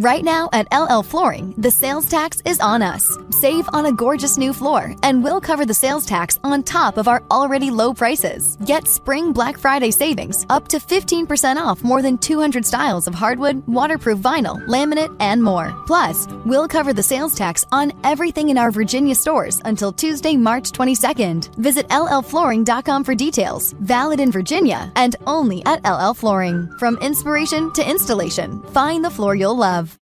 Right now at LL Flooring, the sales tax is on us. Save on a gorgeous new floor, and we'll cover the sales tax on top of our already low prices. Get spring Black Friday savings up to 15% off more than 200 styles of hardwood, waterproof vinyl, laminate, and more. Plus, we'll cover the sales tax on everything in our Virginia stores until Tuesday, March 22nd. Visit llflooring.com for details. Valid in Virginia and only at LL Flooring. From inspiration to installation, find the floor you'll love.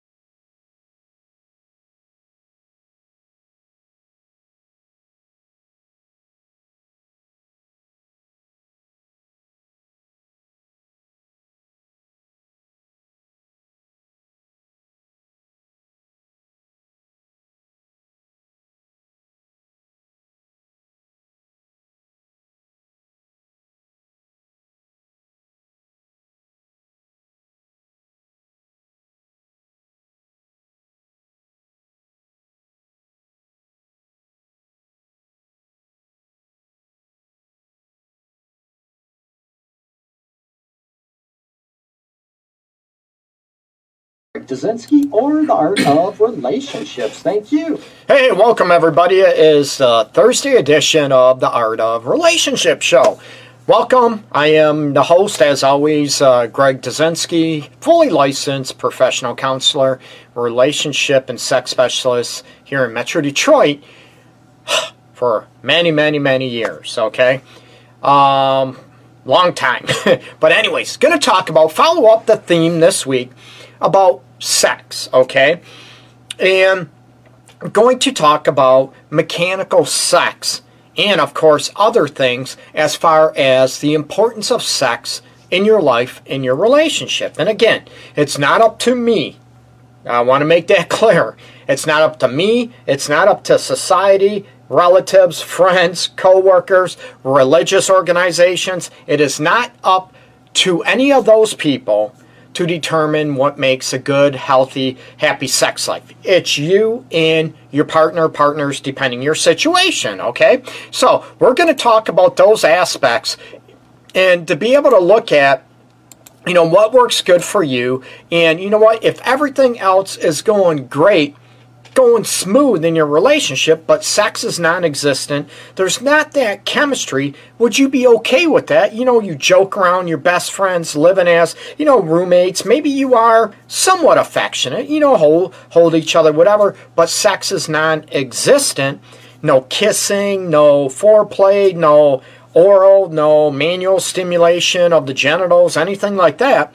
Dzinski or the Art of Relationships. Thank you. Hey, welcome everybody. It is the Thursday edition of the Art of Relationship Show. Welcome. I am the host, as always, uh, Greg Dudzinski, fully licensed professional counselor, relationship and sex specialist here in Metro Detroit for many, many, many years. Okay, um, long time. but anyways, going to talk about follow up the theme this week about sex, okay? And I'm going to talk about mechanical sex and, of course, other things as far as the importance of sex in your life, in your relationship. And again, it's not up to me. I want to make that clear. It's not up to me, it's not up to society, relatives, friends, co workers, religious organizations. It is not up to any of those people to determine what makes a good, healthy, happy sex life. It's you and your partner, partners, depending your situation, okay? So, we're going to talk about those aspects and to be able to look at you know what works good for you and you know what if everything else is going great going smooth in your relationship, but sex is non existent, there's not that chemistry, would you be okay with that? You know, you joke around, your best friends living as, you know, roommates. Maybe you are somewhat affectionate, you know, hold, hold each other, whatever, but sex is non existent. No kissing, no foreplay, no oral, no manual stimulation of the genitals, anything like that.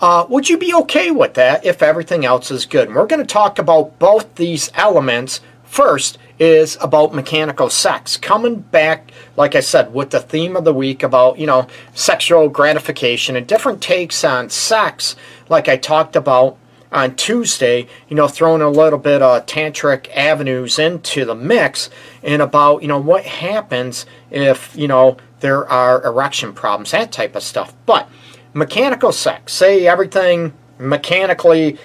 Uh, would you be okay with that if everything else is good? And we're going to talk about both these elements. First is about mechanical sex. Coming back, like I said, with the theme of the week about, you know, sexual gratification and different takes on sex, like I talked about on Tuesday, you know, throwing a little bit of tantric avenues into the mix and about, you know, what happens if, you know, there are erection problems, that type of stuff. But mechanical sex, say everything mechanically,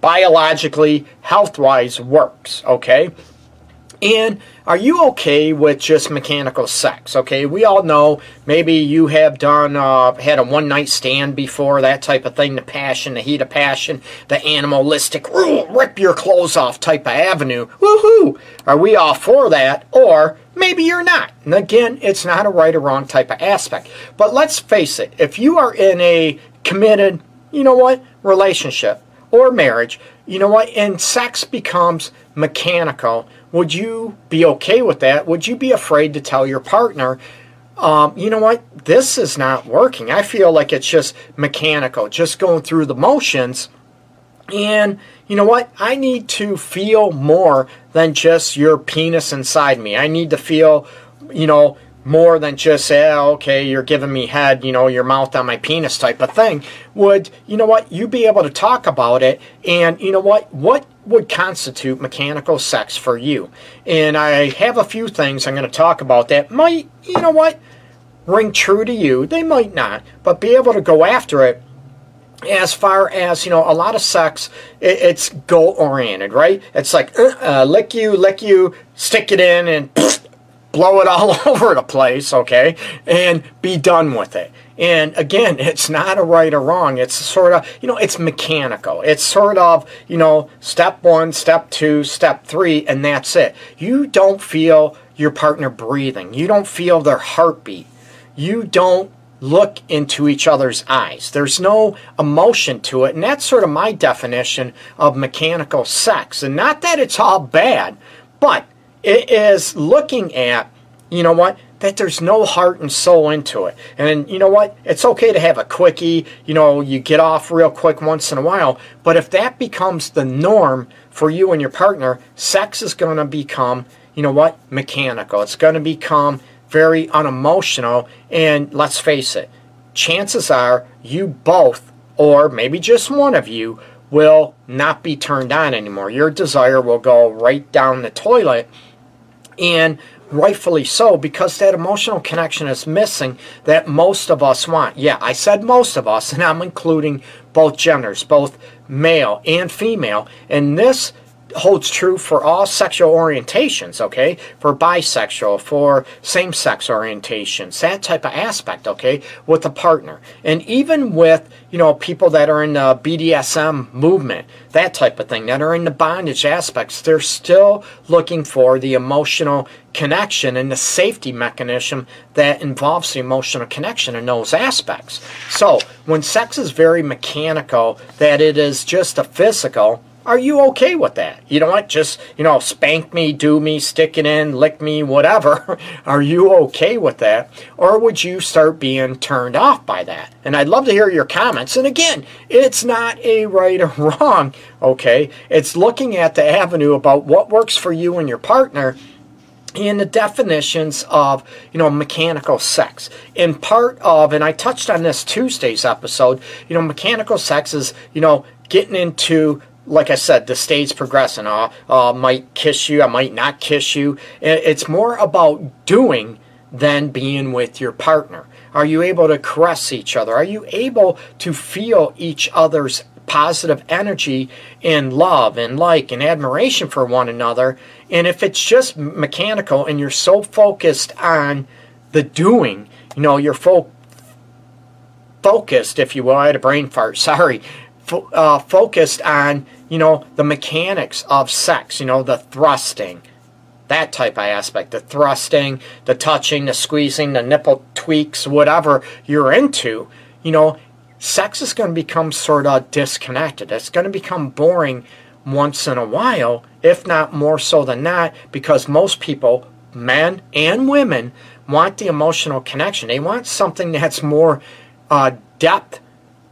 biologically, health wise works, okay? And are you okay with just mechanical sex? Okay, we all know maybe you have done, uh, had a one night stand before, that type of thing, the passion, the heat of passion, the animalistic, rip your clothes off type of avenue. Woohoo! Are we all for that? Or maybe you're not. And again, it's not a right or wrong type of aspect. But let's face it, if you are in a committed, you know what, relationship or marriage, you know what, and sex becomes mechanical would you be okay with that? Would you be afraid to tell your partner, um, you know what, this is not working? I feel like it's just mechanical, just going through the motions. And you know what? I need to feel more than just your penis inside me. I need to feel, you know, more than just say, oh, okay, you're giving me head, you know, your mouth on my penis type of thing. Would, you know what, you be able to talk about it and, you know what, what would constitute mechanical sex for you? And I have a few things I'm going to talk about that might, you know what, ring true to you. They might not, but be able to go after it as far as you know a lot of sex it's goal oriented right it's like uh, uh, lick you lick you stick it in and blow it all over the place, okay, and be done with it. And again, it's not a right or wrong. It's sort of, you know, it's mechanical. It's sort of, you know, step one, step two, step three, and that's it. You don't feel your partner breathing. You don't feel their heartbeat. You don't look into each other's eyes. There's no emotion to it. And that's sort of my definition of mechanical sex. And not that it's all bad, but it is looking at, you know what, that there's no heart and soul into it. And you know what? It's okay to have a quickie, you know, you get off real quick once in a while. But if that becomes the norm for you and your partner, sex is going to become, you know what, mechanical. It's going to become very unemotional. And let's face it, chances are you both, or maybe just one of you, will not be turned on anymore. Your desire will go right down the toilet. And rightfully so, because that emotional connection is missing that most of us want. Yeah, I said most of us, and I'm including both genders, both male and female. And this holds true for all sexual orientations, okay? For bisexual, for same sex orientations, that type of aspect, okay? With a partner. And even with, you know, people that are in the BDSM movement, that type of thing, that are in the bondage aspects, they're still looking for the emotional connection and the safety mechanism that involves the emotional connection in those aspects. So when sex is very mechanical, that it is just a physical, are you okay with that? You know what? Just, you know, spank me, do me, stick it in, lick me, whatever. Are you okay with that? Or would you start being turned off by that? And I'd love to hear your comments. And again, it's not a right or wrong, okay? It's looking at the avenue about what works for you and your partner in the definitions of you know mechanical sex in part of and i touched on this tuesday's episode you know mechanical sex is you know getting into like I said, the stage progressing. I uh, uh, might kiss you, I might not kiss you. It's more about doing than being with your partner. Are you able to caress each other? Are you able to feel each other's positive energy and love and like and admiration for one another? And if it's just mechanical and you're so focused on the doing, you know, you're fo- focused, if you will, I had a brain fart, sorry, fo- uh, focused on you know the mechanics of sex. You know the thrusting, that type of aspect, the thrusting, the touching, the squeezing, the nipple tweaks, whatever you're into. You know, sex is going to become sort of disconnected. It's going to become boring once in a while, if not more so than that, because most people, men and women, want the emotional connection. They want something that's more uh, depth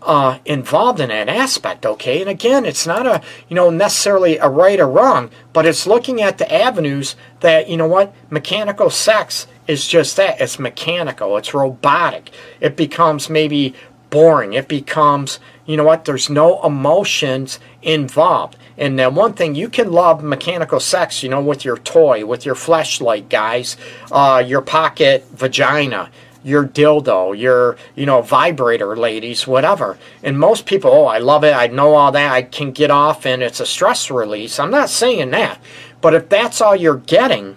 uh, involved in that aspect, okay? And again, it's not a, you know, necessarily a right or wrong, but it's looking at the avenues that, you know what, mechanical sex is just that. It's mechanical, it's robotic. It becomes maybe boring. It becomes, you know what, there's no emotions involved. And then one thing, you can love mechanical sex, you know, with your toy, with your flashlight, guys, uh, your pocket vagina your dildo, your, you know, vibrator, ladies, whatever. And most people, oh, I love it, I know all that, I can get off and it's a stress release. I'm not saying that. But if that's all you're getting,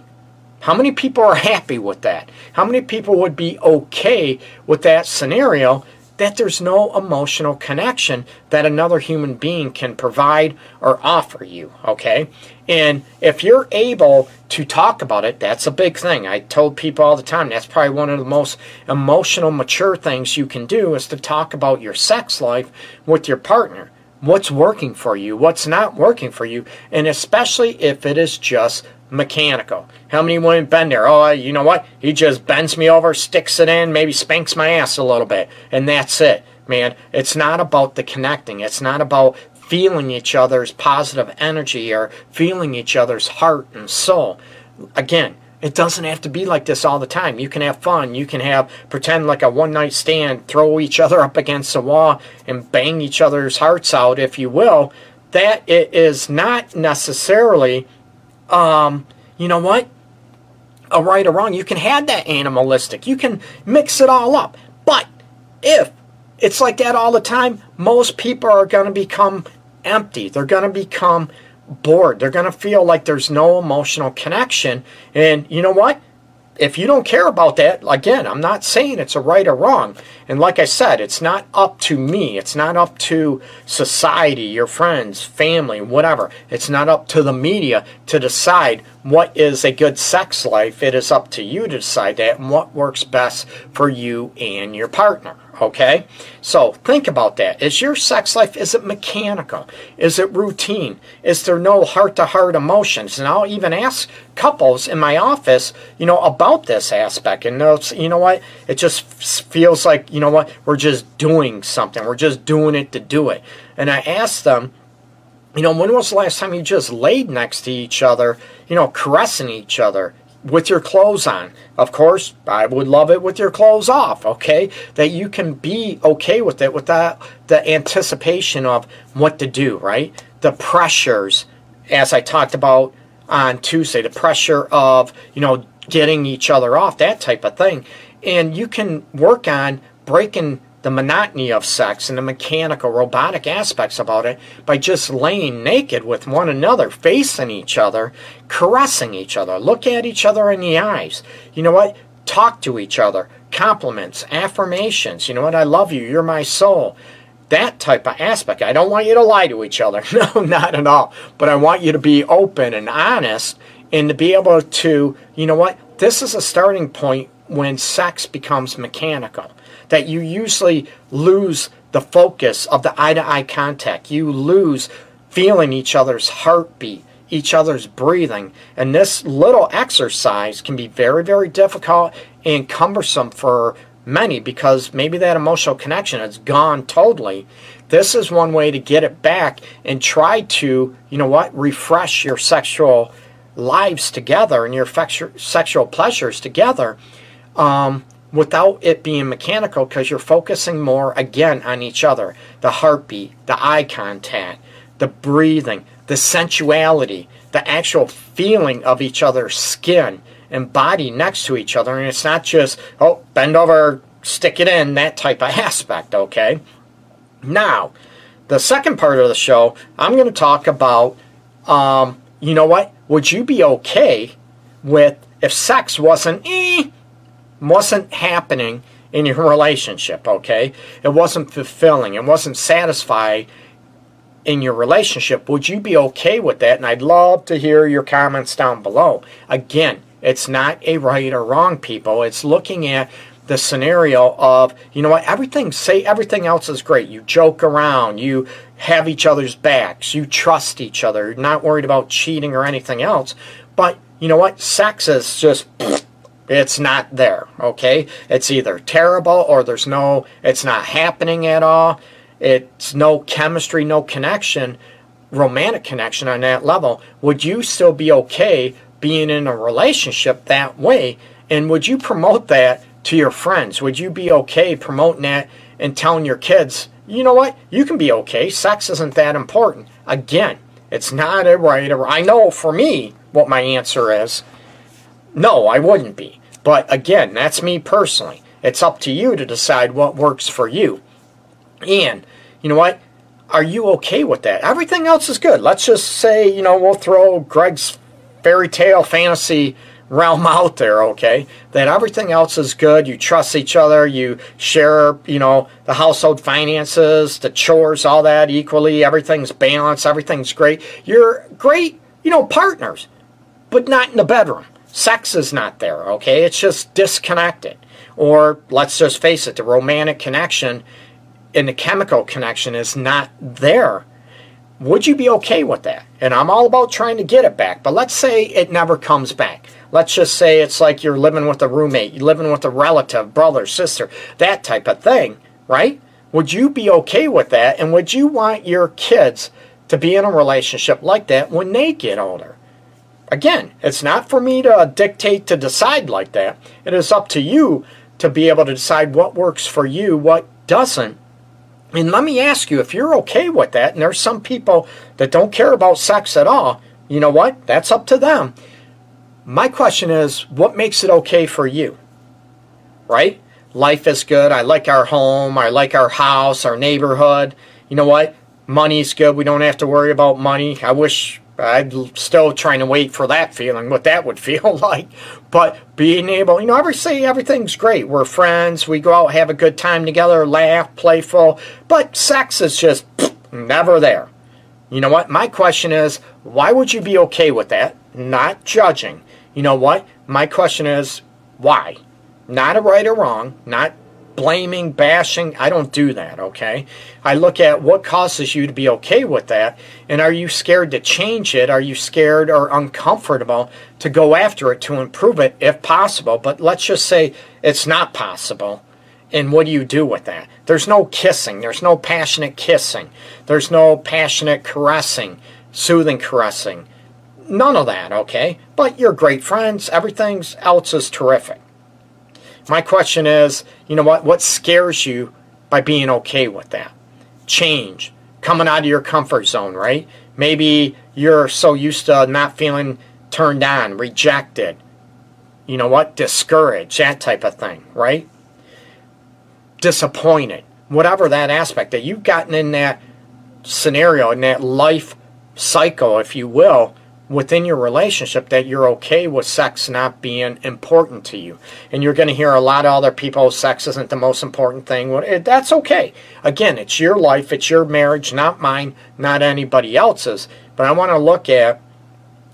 how many people are happy with that? How many people would be okay with that scenario that there's no emotional connection that another human being can provide or offer you, okay? And if you're able to talk about it, that's a big thing. I told people all the time that's probably one of the most emotional, mature things you can do is to talk about your sex life with your partner. What's working for you, what's not working for you, and especially if it is just mechanical. How many women been there? Oh, you know what? He just bends me over, sticks it in, maybe spanks my ass a little bit, and that's it. Man, it's not about the connecting. It's not about feeling each other's positive energy or feeling each other's heart and soul. Again, it doesn't have to be like this all the time. You can have fun. You can have pretend like a one night stand, throw each other up against the wall and bang each other's hearts out, if you will. That it is not necessarily, um, you know what, a right or wrong. You can have that animalistic. You can mix it all up. But if it's like that all the time, most people are going to become empty. They're going to become bored. They're going to feel like there's no emotional connection. And you know what? if you don't care about that, again, I'm not saying it's a right or wrong. And like I said, it's not up to me. It's not up to society, your friends, family, whatever. It's not up to the media to decide what is a good sex life. It is up to you to decide that and what works best for you and your partner. Okay? So think about that. Is your sex life, is it mechanical? Is it routine? Is there no heart to heart emotions? And I'll even ask couples in my office, you know, about this aspect. And they'll say, you know what? It just feels like, you know what? We're just doing something. We're just doing it to do it. And I ask them, you know, when was the last time you just laid next to each other, you know, caressing each other, with your clothes on. Of course, I would love it with your clothes off, okay? That you can be okay with it without the anticipation of what to do, right? The pressures, as I talked about on Tuesday, the pressure of, you know, getting each other off, that type of thing. And you can work on breaking the monotony of sex and the mechanical, robotic aspects about it by just laying naked with one another, facing each other, caressing each other, look at each other in the eyes. You know what? Talk to each other, compliments, affirmations. You know what? I love you. You're my soul. That type of aspect. I don't want you to lie to each other. No, not at all. But I want you to be open and honest and to be able to, you know what? This is a starting point when sex becomes mechanical that you usually lose the focus of the eye to eye contact. You lose feeling each other's heartbeat, each other's breathing. And this little exercise can be very, very difficult and cumbersome for many because maybe that emotional connection has gone totally. This is one way to get it back and try to, you know what, refresh your sexual lives together and your sexual pleasures together. Um, without it being mechanical because you're focusing more again on each other the heartbeat, the eye contact, the breathing, the sensuality, the actual feeling of each other's skin and body next to each other. And it's not just, oh, bend over, stick it in, that type of aspect, okay? Now, the second part of the show, I'm going to talk about, um, you know what? Would you be okay with if sex wasn't, eh, wasn't happening in your relationship, okay? It wasn't fulfilling, it wasn't satisfying in your relationship. Would you be okay with that? And I'd love to hear your comments down below. Again, it's not a right or wrong, people. It's looking at the scenario of, you know what, everything, say everything else is great. You joke around, you have each other's backs, you trust each other, you're not worried about cheating or anything else. But you know what, sex is just it's not there, okay? It's either terrible or there's no, it's not happening at all. It's no chemistry, no connection, romantic connection on that level. Would you still be okay being in a relationship that way? And would you promote that to your friends? Would you be okay promoting that and telling your kids, you know what, you can be okay, sex isn't that important? Again, it's not a right or I know for me what my answer is. No, I wouldn't be. But again, that's me personally. It's up to you to decide what works for you. And, you know what? Are you okay with that? Everything else is good. Let's just say, you know, we'll throw Greg's fairy tale fantasy realm out there, okay? That everything else is good. You trust each other. You share, you know, the household finances, the chores, all that equally. Everything's balanced. Everything's great. You're great, you know, partners, but not in the bedroom sex is not there, okay? It's just disconnected. Or let's just face it, the romantic connection and the chemical connection is not there. Would you be okay with that? And I'm all about trying to get it back, but let's say it never comes back. Let's just say it's like you're living with a roommate, you're living with a relative, brother, sister, that type of thing, right? Would you be okay with that? And would you want your kids to be in a relationship like that when they get older? Again, it's not for me to dictate to decide like that. It is up to you to be able to decide what works for you, what doesn't. And let me ask you if you're okay with that, and there's some people that don't care about sex at all, you know what? That's up to them. My question is, what makes it okay for you? Right? Life is good. I like our home. I like our house, our neighborhood. You know what? Money's good. We don't have to worry about money. I wish I'm still trying to wait for that feeling, what that would feel like. But being able, you know, every say everything's great. We're friends. We go out, have a good time together, laugh, playful. But sex is just never there. You know what? My question is, why would you be okay with that? Not judging. You know what? My question is, why? Not a right or wrong, not blaming, bashing. I don't do that, okay? I look at what causes you to be okay with that, and are you scared to change it? Are you scared or uncomfortable to go after it to improve it if possible? But let's just say it's not possible. And what do you do with that? There's no kissing. There's no passionate kissing. There's no passionate caressing, soothing caressing. None of that, okay? But you're great friends. Everything else is terrific. My question is, you know what? What scares you by being okay with that? Change, coming out of your comfort zone, right? Maybe you're so used to not feeling turned on, rejected, you know what? Discouraged, that type of thing, right? Disappointed, whatever that aspect that you've gotten in that scenario, in that life cycle, if you will, within your relationship that you're okay with sex not being important to you. And you're going to hear a lot of other people, oh, sex isn't the most important thing. Well, that's okay. Again, it's your life, it's your marriage, not mine, not anybody else's. But I want to look at,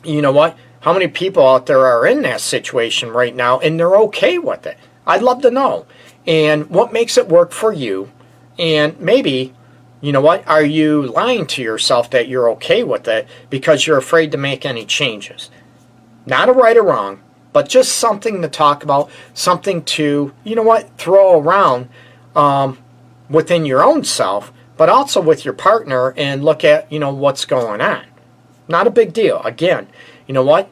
you know what? How many people out there are in that situation right now and they're okay with it? I'd love to know. And what makes it work for you? And maybe you know what? Are you lying to yourself that you're okay with it because you're afraid to make any changes? Not a right or wrong, but just something to talk about, something to, you know what, throw around um, within your own self, but also with your partner and look at, you know, what's going on. Not a big deal. Again, you know what?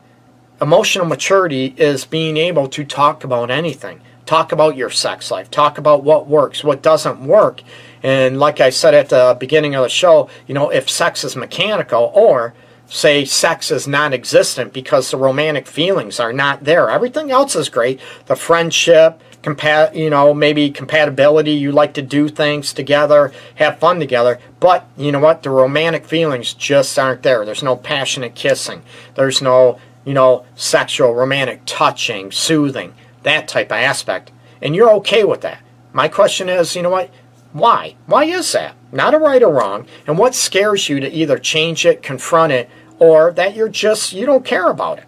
Emotional maturity is being able to talk about anything. Talk about your sex life. Talk about what works, what doesn't work and like I said at the beginning of the show, you know, if sex is mechanical or say sex is non-existent because the romantic feelings are not there, everything else is great. The friendship, compat, you know, maybe compatibility. You like to do things together, have fun together. But you know what? The romantic feelings just aren't there. There's no passionate kissing. There's no, you know, sexual, romantic touching, soothing, that type of aspect. And you're okay with that. My question is, you know what? Why? Why is that? Not a right or wrong. And what scares you to either change it, confront it, or that you're just, you don't care about it?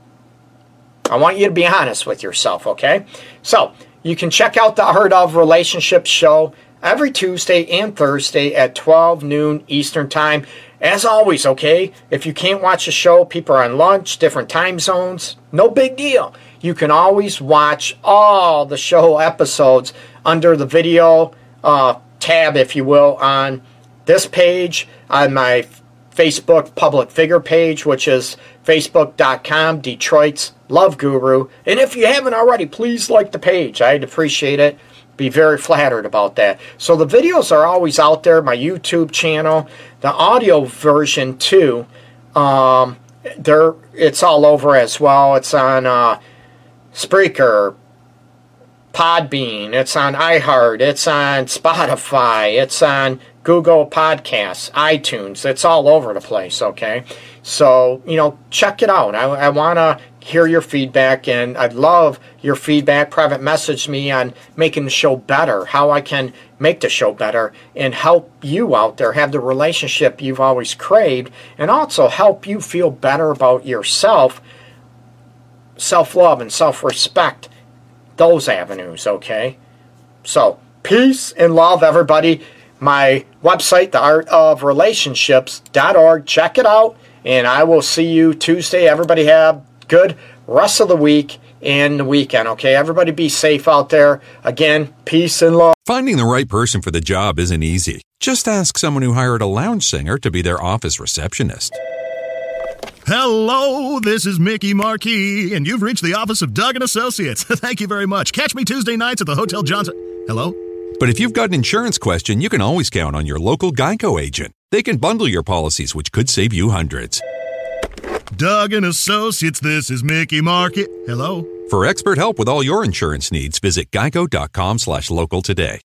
I want you to be honest with yourself, okay? So, you can check out the Art of Relationships show every Tuesday and Thursday at 12 noon Eastern Time. As always, okay, if you can't watch the show, people are on lunch, different time zones, no big deal. You can always watch all the show episodes under the video uh, tab, if you will, on this page, on my Facebook public figure page, which is facebook.com Detroit's Love Guru. And if you haven't already, please like the page. I'd appreciate it. Be very flattered about that. So the videos are always out there, my YouTube channel. The audio version, too, um, there it's all over as well. It's on uh, Spreaker, Podbean, it's on iHeart, it's on Spotify, it's on Google Podcasts, iTunes, it's all over the place, okay? So, you know, check it out. I, I want to hear your feedback and I'd love your feedback. Private message me on making the show better, how I can make the show better and help you out there have the relationship you've always craved and also help you feel better about yourself, self love, and self respect those avenues, okay? So, peace and love, everybody. My website, theartofrelationships.org. Check it out, and I will see you Tuesday. Everybody have good rest of the week and the weekend, okay? Everybody be safe out there. Again, peace and love. Finding the right person for the job isn't easy. Just ask someone who hired a lounge singer to be their office receptionist. Hello, this is Mickey Marquis, and you've reached the office of Doug and Associates. Thank you very much. Catch me Tuesday nights at the Hotel Johnson. Hello? But if you've got an insurance question, you can always count on your local Geico agent. They can bundle your policies, which could save you hundreds. Doug and Associates, this is Mickey Marquis. Hello? For expert help with all your insurance needs, visit geico.com slash local today.